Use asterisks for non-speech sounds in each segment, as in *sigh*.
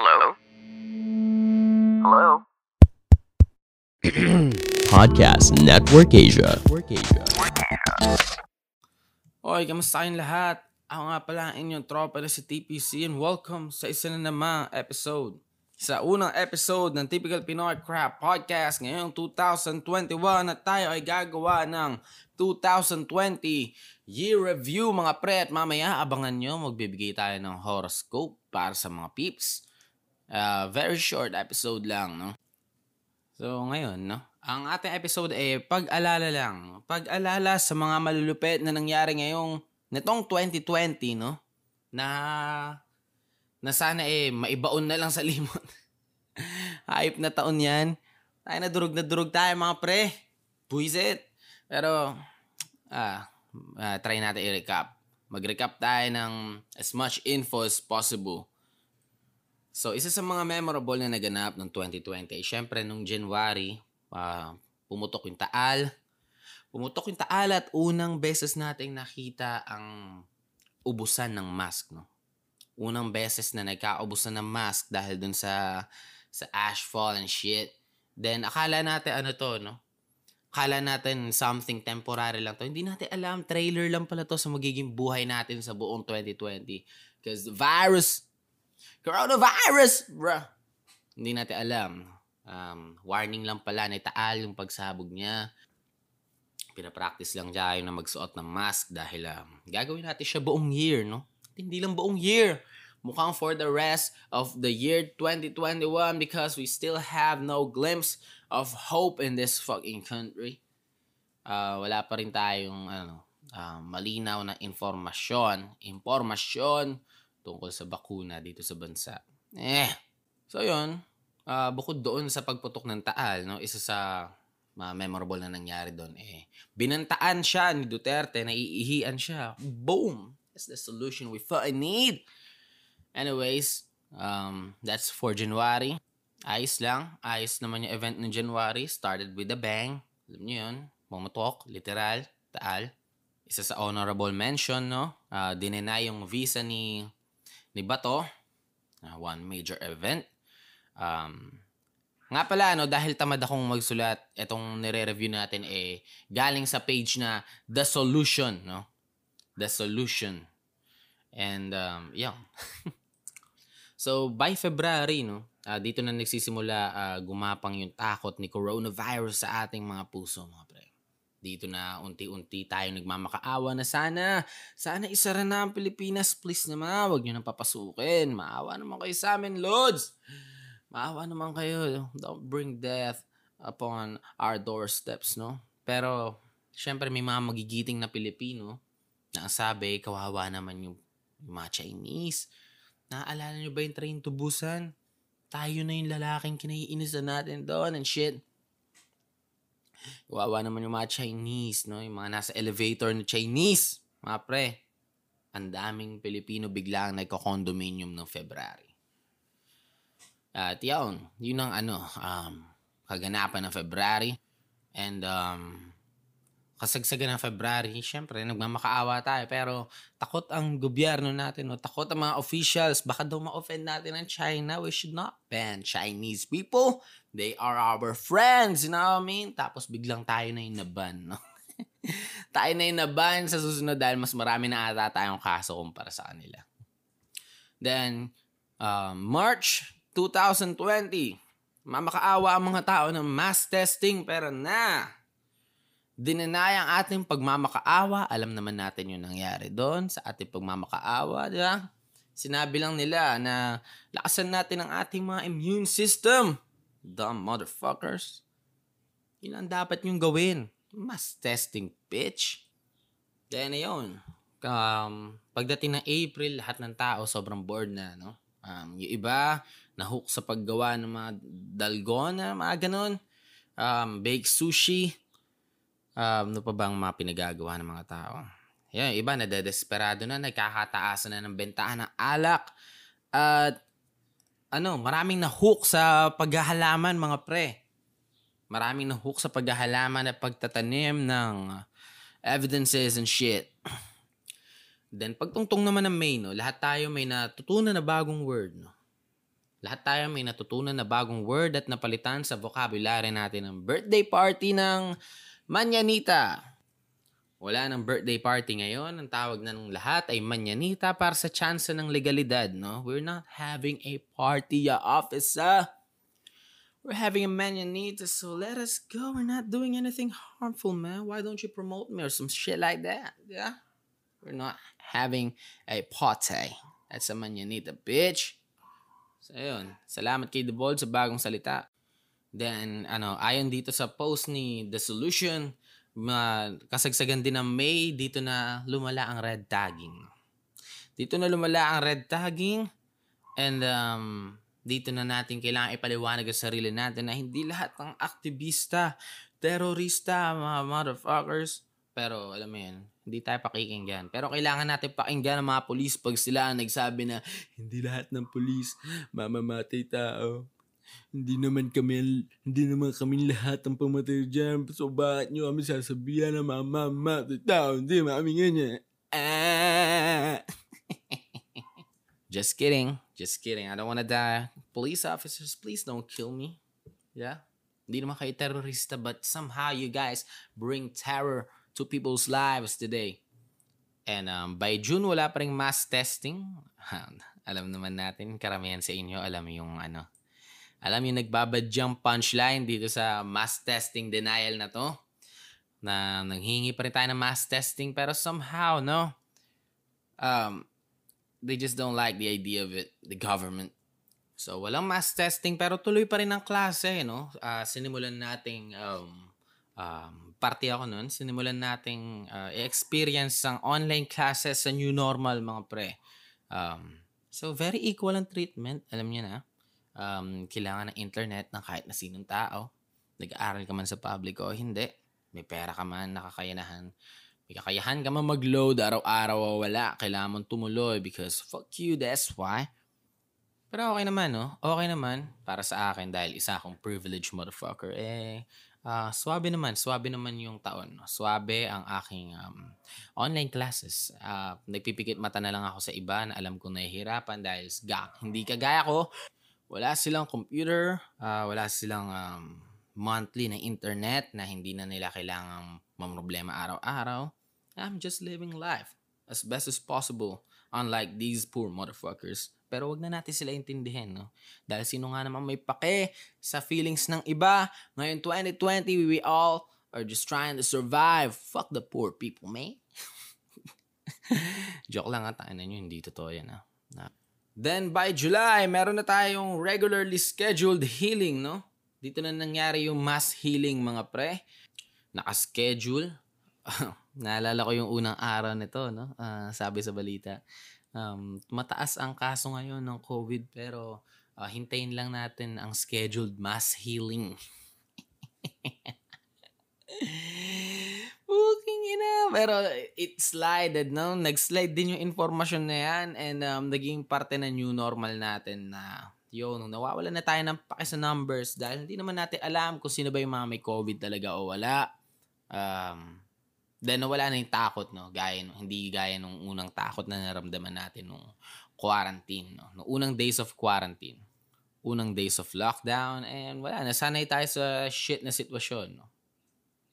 Hello? Hello? *clears throat* Podcast Network Asia. Oy, kamusta kayong lahat? Ako nga pala ang inyong tropa na si TPC and welcome sa isa na namang episode. Sa unang episode ng Typical Pinoy Crap Podcast ngayong 2021 na tayo ay gagawa ng 2020 Year Review mga pre at mamaya abangan nyo magbibigay tayo ng horoscope para sa mga peeps. Uh, very short episode lang, no? So ngayon, no? Ang ating episode ay pag-alala lang. Pag-alala sa mga malulupit na nangyari ngayong nitong 2020, no? Na na sana eh maibaon na lang sa limot. *laughs* Hype na taon yan. Tayo na durog na durog tayo mga pre. Buisit. Pero ah, ah, try natin i-recap. Mag-recap tayo ng as much info as possible. So, isa sa mga memorable na naganap ng 2020 ay syempre nung January, ah, pumutok yung Taal. Pumutok yung Taal at unang beses nating nakita ang ubusan ng mask, no? Unang beses na nagkaubusan ng mask dahil dun sa sa ashfall and shit. Then, akala natin ano to, no? Akala natin something temporary lang to. Hindi natin alam, trailer lang pala to sa magiging buhay natin sa buong 2020. Because the virus, coronavirus, bruh. Hindi natin alam. Um, warning lang pala ni Taal yung pagsabog niya. Pinapractice lang siya na magsuot ng mask dahil um, gagawin natin siya buong year, no? Hindi lang buong year. Mukhang for the rest of the year 2021 because we still have no glimpse of hope in this fucking country. Uh, wala pa rin tayong ano, uh, malinaw na informasyon, impormasyon tungkol sa bakuna dito sa bansa. Eh. So yun, uh, bukod doon sa pagputok ng Taal, no, isa sa mga memorable na nangyari doon eh binantaan siya ni Duterte, naiihian siya. Boom! That's the solution we fucking need. Anyways, um, that's for January. Ayos lang. Ayos naman yung event ng January. Started with a bang. Alam niyo yun. Pumutok, literal, taal. Isa sa honorable mention, no? Uh, dinena yung visa ni ni Bato. Uh, one major event. Um, nga pala, no, dahil tamad akong magsulat, itong nire-review natin eh, galing sa page na The Solution, no? The Solution. And, um, yeah. *laughs* so, by February, no, uh, dito na nagsisimula uh, gumapang yung takot ni coronavirus sa ating mga puso, mga pre. Dito na unti-unti tayo nagmamakaawa na sana, sana isara na ang Pilipinas, please naman, wag nyo nang papasukin. Maawa naman kayo sa amin, Lods. Maawa naman kayo. Don't bring death upon our doorsteps, no? Pero, syempre may mga magigiting na Pilipino na ang sabi, kawawa naman yung, mga Chinese. Naaalala nyo ba yung train to Busan? Tayo na yung lalaking kinaiinisan natin doon and shit. Kawawa naman yung mga Chinese, no? Yung mga nasa elevator na Chinese. Mga pre, ang daming Pilipino biglang nagko-condominium ng February. At yun, yun ang ano, um, kaganapan ng February. And um, kasagsagan ng February, syempre, nagmamakaawa tayo. Pero takot ang gobyerno natin, no? takot ang mga officials. Baka daw ma-offend natin ang China. We should not ban Chinese people. They are our friends, you know what I mean? Tapos biglang tayo na yung naban, no? *laughs* tayo na yung naban sa susunod dahil mas marami na ata tayong kaso kumpara sa kanila. Then, uh, March 2020. Mamakaawa ang mga tao ng mass testing pero na. Dinanay ang ating pagmamakaawa. Alam naman natin yung nangyari doon sa ating pagmamakaawa. Di ba? Sinabi lang nila na lakasan natin ang ating mga immune system. Dumb motherfuckers. Yun ang dapat nyong gawin. Mass testing, bitch. Then, ayun. Um, pagdating ng April, lahat ng tao sobrang bored na, no? Um, yung iba, nahook sa paggawa ng mga dalgona, mga ganun. Um, bake sushi. Um, ano pa bang mga pinagagawa ng mga tao? Yan, iba nadedesperado na, nagkakataasan na ng bentahan ng alak. At ano, maraming nahook sa paghahalaman mga pre. Maraming nahook sa paghahalaman at pagtatanim ng evidences and shit. Then, pagtungtong naman ng May, no, lahat tayo may natutunan na bagong word. No? Lahat tayo may natutunan na bagong word at napalitan sa vocabulary natin ng birthday party ng Manyanita. Wala ng birthday party ngayon. Ang tawag na ng lahat ay Manyanita para sa tsansa ng legalidad. No? We're not having a party, ya officer. We're having a Manyanita, so let us go. We're not doing anything harmful, man. Why don't you promote me or some shit like that? Yeah? We're not having a party. That's a Manyanita, bitch. So, ayun. Salamat kay The Bold sa bagong salita. Then, ano, ayon dito sa post ni The Solution, ma, kasagsagan din ng May, dito na lumala ang red tagging. Dito na lumala ang red tagging and um, dito na natin kailangan ipaliwanag ang sarili natin na hindi lahat ng aktivista, terorista, mga motherfuckers. Pero alam mo yan, hindi tayo pakikinggan. Pero kailangan natin pakinggan ang mga polis pag sila nagsabi na hindi lahat ng polis mamamatay tao. Hindi naman kami, hindi naman kami lahat ang pamatay dyan. So bakit nyo kami sasabihan na mamamatay tao? Hindi, mami ganyan. Ah. *laughs* Just kidding. Just kidding. I don't wanna die. Police officers, please don't kill me. Yeah? Hindi naman kayo terrorista but somehow you guys bring terror to people's lives today. And um, by June, wala pa rin mass testing. *laughs* alam naman natin, karamihan sa inyo, alam yung ano. Alam yung nagbabadyang punchline dito sa mass testing denial na to. Na nanghingi pa rin tayo ng mass testing pero somehow, no? Um, they just don't like the idea of it, the government. So, walang mass testing pero tuloy pa rin ang klase, no? Uh, sinimulan nating um, um, party ako noon, sinimulan nating uh, experience ang online classes sa new normal, mga pre. Um, so, very equal ang treatment. Alam niyo na. Um, kailangan ng internet ng kahit na sinong tao. Nag-aaral ka man sa public o hindi. May pera ka man, nakakayanahan. May kakayahan ka man mag-load araw-araw o wala. Kailangan mong tumuloy because fuck you, that's why. Pero okay naman, no? Okay naman para sa akin dahil isa akong privileged motherfucker. Eh, uh, swabe naman. Swabe naman yung taon. No? Swabe ang aking um, online classes. Uh, nagpipikit mata na lang ako sa iba na alam kong nahihirapan dahil ga, hindi kagaya ko. Wala silang computer, uh, wala silang um, monthly na internet na hindi na nila kailangang mamroblema araw-araw. I'm just living life as best as possible unlike these poor motherfuckers pero wag na natin sila intindihin, no? Dahil sino nga naman may pake sa feelings ng iba. Ngayon 2020, we all are just trying to survive. Fuck the poor people, man. *laughs* Joke lang at na nyo, hindi totoo yan, ha? Then by July, meron na tayong regularly scheduled healing, no? Dito na nangyari yung mass healing, mga pre. Naka-schedule. *laughs* Naalala ko yung unang araw nito, no? Uh, sabi sa balita um, mataas ang kaso ngayon ng COVID pero uh, hintayin lang natin ang scheduled mass healing. *laughs* Booking ina. Pero it slided, no? Nag-slide din yung information na yan and um, naging parte na new normal natin na yun, nawawala na tayo ng pake sa numbers dahil hindi naman natin alam kung sino ba yung mga may COVID talaga o wala. Um, Then nawala na yung takot, no? Gaya? Hindi gaya nung unang takot na naramdaman natin nung quarantine, no? Nung unang days of quarantine. Unang days of lockdown. And wala, nasanay tayo sa shit na sitwasyon, no?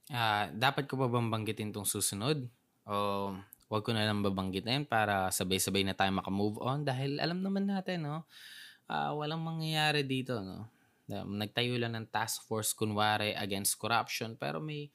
Uh, dapat ko ba bang banggitin tong susunod? O wag ko na lang babanggitin para sabay-sabay na tayo makamove on dahil alam naman natin, no? Uh, walang mangyayari dito, no? Nagtayo lang ng task force kunwari against corruption pero may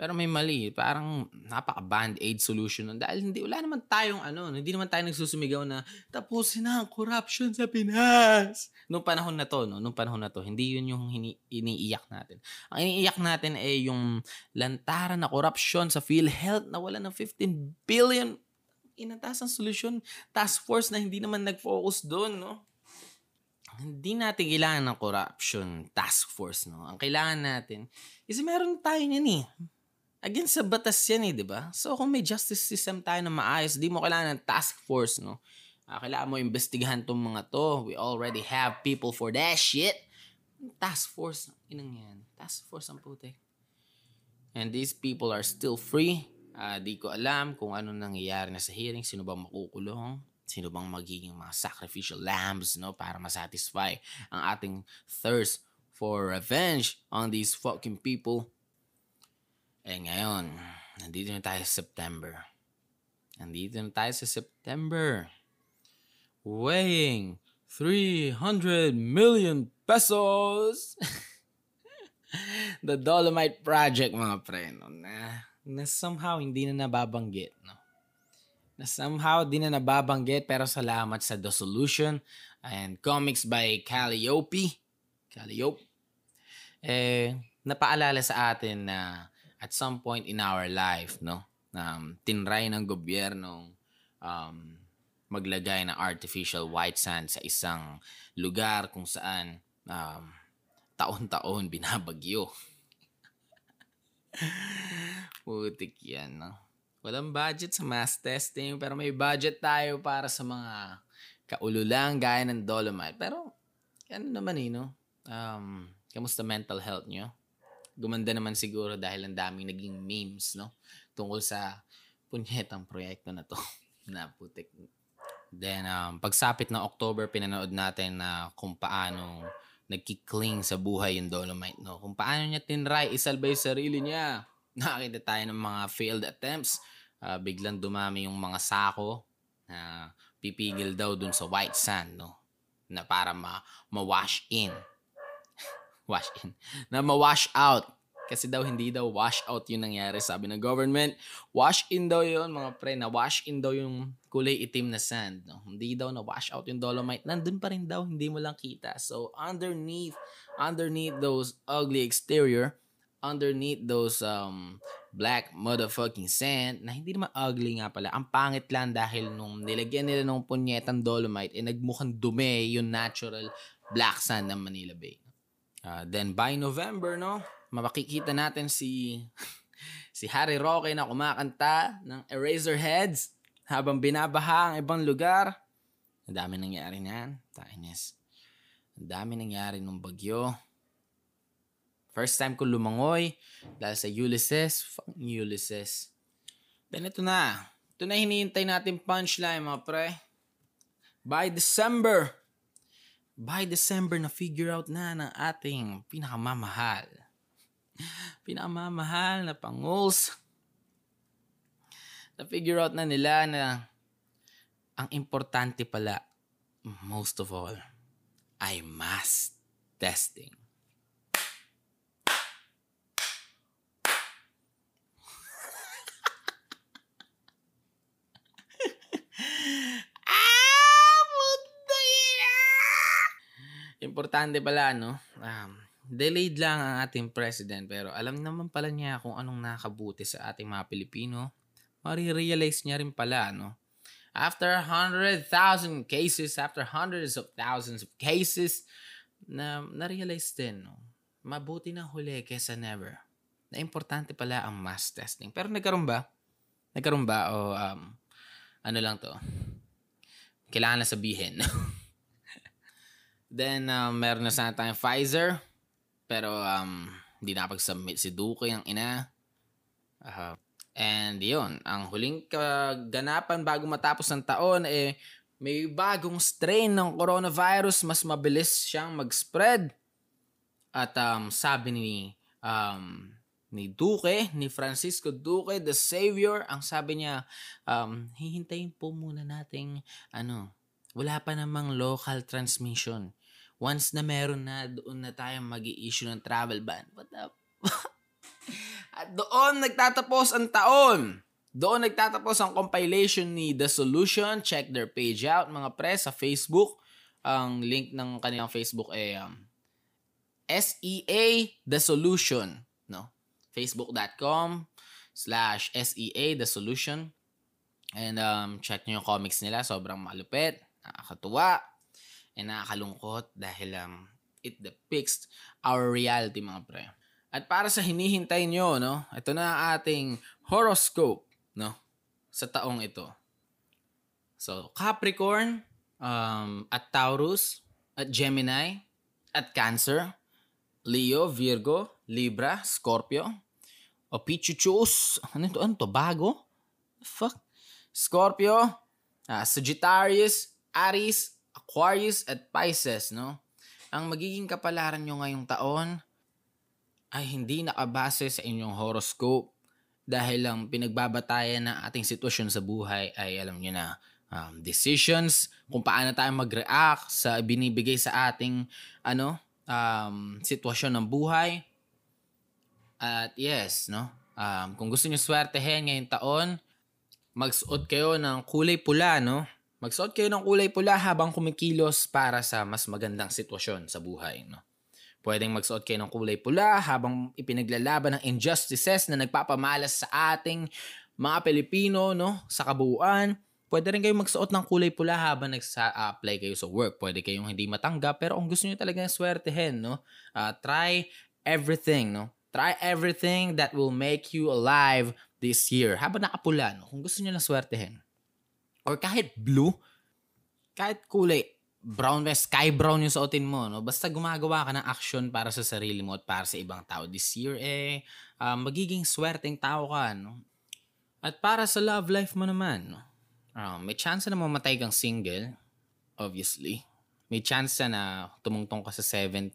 pero may mali. Parang napaka-band-aid solution nun. Dahil hindi, wala naman tayong ano, hindi naman tayo nagsusumigaw na tapusin na ang corruption sa Pinas. Nung panahon na to, no? Nung panahon na to, hindi yun yung hini, iniiyak natin. Ang iniiyak natin ay yung lantaran na corruption sa PhilHealth na wala ng 15 billion. Inatas ang solusyon. Task force na hindi naman nag-focus doon, no? Hindi natin kailangan ng corruption task force, no? Ang kailangan natin is meron tayo niyan eh against sa batas yan eh, di ba? So kung may justice system tayo na maayos, di mo kailangan ng task force, no? Uh, kailangan mo investigahan tong mga to. We already have people for that shit. Task force, inang yan. Task force ang putik. And these people are still free. Uh, di ko alam kung ano nangyayari na sa hearing, sino ba makukulong. Sino bang magiging mga sacrificial lambs, no? Para masatisfy ang ating thirst for revenge on these fucking people. Eh ngayon, nandito na tayo sa September. Nandito na tayo sa September. Weighing 300 million pesos. *laughs* The Dolomite Project, mga pre, no? na, na somehow hindi na nababanggit. No? Na somehow di na nababanggit pero salamat sa The Solution and comics by Calliope. Calliope. Eh, napaalala sa atin na at some point in our life, no, um, tinry ng gobyerno um, maglagay ng artificial white sand sa isang lugar kung saan um, taon-taon binabagyo. *laughs* Putik yan, no? Walang budget sa mass testing, pero may budget tayo para sa mga kaululang gaya ng Dolomite. Pero, ano naman eh, no? Um, kamusta mental health nyo? Gumanda naman siguro dahil ang daming naging memes, no? Tungkol sa punyetang proyekto na to. *laughs* na putik. Then, um, pagsapit ng October, pinanood natin na kung paano nagkikling sa buhay yung Dolomite, no? Kung paano niya tinry, isalba yung sarili niya. *laughs* Nakakita tayo ng mga failed attempts. Uh, biglang dumami yung mga sako na pipigil daw dun sa white sand, no? Na para ma- ma-wash in. Wash in. Na ma-wash out. Kasi daw hindi daw wash out yung nangyari sabi ng government. Wash in daw yun mga pre, na wash in daw yung kulay itim na sand. No? Hindi daw na wash out yung dolomite. Nandun pa rin daw, hindi mo lang kita. So underneath, underneath those ugly exterior, underneath those um, black motherfucking sand, na hindi naman ugly nga pala. Ang pangit lang dahil nung nilagyan nila ng punyetang dolomite, eh nagmukhang dumi yung natural black sand ng Manila Bay. Uh, then by November, no, makikita natin si *laughs* si Harry Roque na kumakanta ng Eraserheads habang binabaha ang ibang lugar. Ang dami nangyari niyan. Tainis. Ang dami nangyari nung bagyo. First time ko lumangoy dahil sa Ulysses. Fuck Ulysses. Then ito na. Ito na hinihintay natin punchline mga pre. By December, by December na figure out na ng ating pinakamamahal *laughs* pinakamamahal na panguls. Na-figure out na nila na ang importante pala, most of all, ay mass testing. ah, Importante pala, no? Um, delayed lang ang ating president pero alam naman pala niya kung anong nakabuti sa ating mga Pilipino. Marirealize niya rin pala, no? After 100,000 cases, after hundreds of thousands of cases, na na-realize din, no? Mabuti na huli kesa never. Na importante pala ang mass testing. Pero nagkaroon ba? Nagkaroon ba o um, ano lang to? Kailangan na sabihin. *laughs* Then, uh, meron na sana tayong Pfizer pero um, hindi nakapag-submit si Duque ang ina. Uh, and yun, ang huling kaganapan bago matapos ng taon eh may bagong strain ng coronavirus, mas mabilis siyang mag-spread. At um, sabi ni um, ni Duque, ni Francisco Duque, the Savior, ang sabi niya, um, hihintayin po muna nating, ano, wala pa namang local transmission once na meron na, doon na tayo mag issue ng travel ban. What the *laughs* At doon nagtatapos ang taon. Doon nagtatapos ang compilation ni The Solution. Check their page out, mga pre, sa Facebook. Ang link ng kanilang Facebook ay um, SEA The Solution. No? Facebook.com slash SEA The Solution. And um, check nyo yung comics nila. Sobrang malupit. Nakakatuwa and nakakalungkot dahil um, it depicts our reality mga pre. At para sa hinihintay nyo, no, ito na ang ating horoscope no, sa taong ito. So, Capricorn, um, at Taurus, at Gemini, at Cancer, Leo, Virgo, Libra, Scorpio, o Pichuchus, ano to, ano to, bago? Fuck. Scorpio, ah, Sagittarius, Aries, Aquarius, at Pisces, no? Ang magiging kapalaran nyo ngayong taon ay hindi nakabase sa inyong horoscope dahil lang pinagbabatayan ng ating sitwasyon sa buhay ay alam nyo na um, decisions, kung paano tayo mag-react sa binibigay sa ating ano um, sitwasyon ng buhay. At yes, no? Um, kung gusto niyo swertehin ngayong taon, magsuot kayo ng kulay pula, no? Magsuot kayo ng kulay pula habang kumikilos para sa mas magandang sitwasyon sa buhay, no? Pwedeng magsuot kayo ng kulay pula habang ipinaglalaban ng injustices na nagpapamalas sa ating mga Pilipino, no? Sa kabuuan. Pwede rin kayong magsuot ng kulay pula habang nag-apply kayo sa work. Pwede kayong hindi matanggap, pero kung gusto niyo talaga swertehin, no? Uh, try everything, no? Try everything that will make you alive this year. Habang nakapula, no? Kung gusto niyo lang swertehin. Or kahit blue, kahit kulay, brown sky brown yung suotin mo, no? Basta gumagawa ka ng action para sa sarili mo at para sa ibang tao this year, eh, uh, magiging swerteng tao ka, no? At para sa love life mo naman, no? Uh, may chance na mamatay kang single, obviously. May chance na tumungtong ka sa 70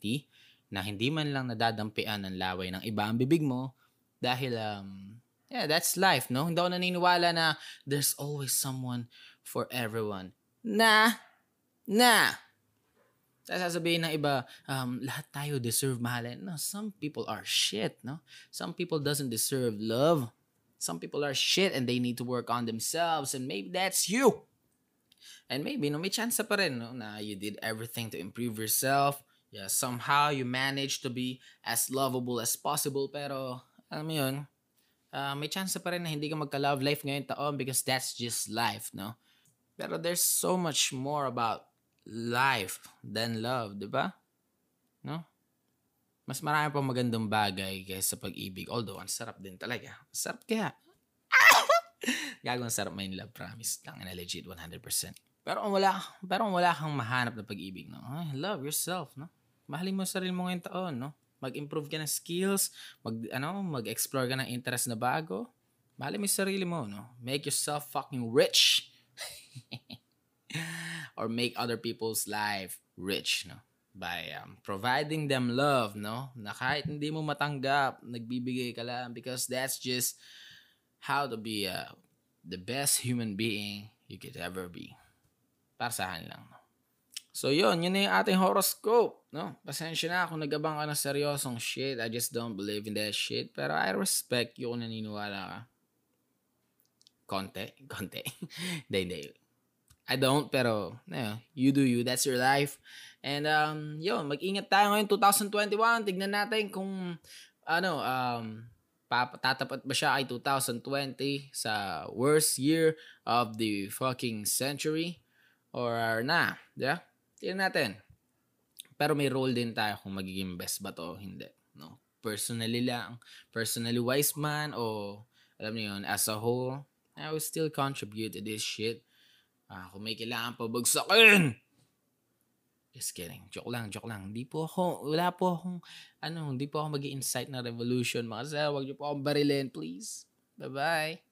na hindi man lang nadadampian ng laway ng iba ang bibig mo dahil um yeah, that's life, no? Hindi ako naniniwala na there's always someone for everyone. Na na sasabihin ng iba, um, lahat tayo deserve mahalin. No, some people are shit, no? Some people doesn't deserve love. Some people are shit and they need to work on themselves and maybe that's you. And maybe, no, may chance pa rin, no, na you did everything to improve yourself yeah, somehow you managed to be as lovable as possible pero alam mo yun, uh, may chance pa rin na hindi ka magka-love life ngayon taon because that's just life, no? Pero there's so much more about life than love, di ba? No? Mas marami pang magandang bagay kaysa pag-ibig. Although, ang sarap din talaga. Sarap kaya. *laughs* Gagawin sarap may love, promise lang. And legit, 100%. Pero wala, pero wala kang mahanap na pag-ibig, no? Ay, love yourself, no? mahalin mo sarili mo ngayong taon, no? Mag-improve ka ng skills, mag, ano, mag-explore ka ng interest na bago. Mahalin mo sarili mo, no? Make yourself fucking rich. *laughs* Or make other people's life rich, no? By um, providing them love, no? Na kahit hindi mo matanggap, nagbibigay ka lang because that's just how to be uh, the best human being you could ever be. Para sa akin lang, no? So yun, yun na yung ating horoscope. No? Pasensya na kung nagabang ka ng seryosong shit. I just don't believe in that shit. Pero I respect you kung naniniwala ka. Konti. *laughs* Konti. Hindi, hindi. I don't, pero you, you do you. That's your life. And um, yun, mag-ingat tayo ngayon 2021. Tignan natin kung ano, um, tatapat ba siya ay 2020 sa worst year of the fucking century or na, yeah? Tingnan natin. Pero may role din tayo kung magiging best ba to o hindi. No? Personally lang. Personally wise man o alam niyo yun, as a whole, I will still contribute to this shit. Ah, kung may kailangan pa bagsakin. Just kidding. Joke lang, joke lang. Hindi po ako, wala po akong, ano, hindi po ako mag incite na revolution. Mga sir, huwag niyo po akong barilin, please. Bye-bye.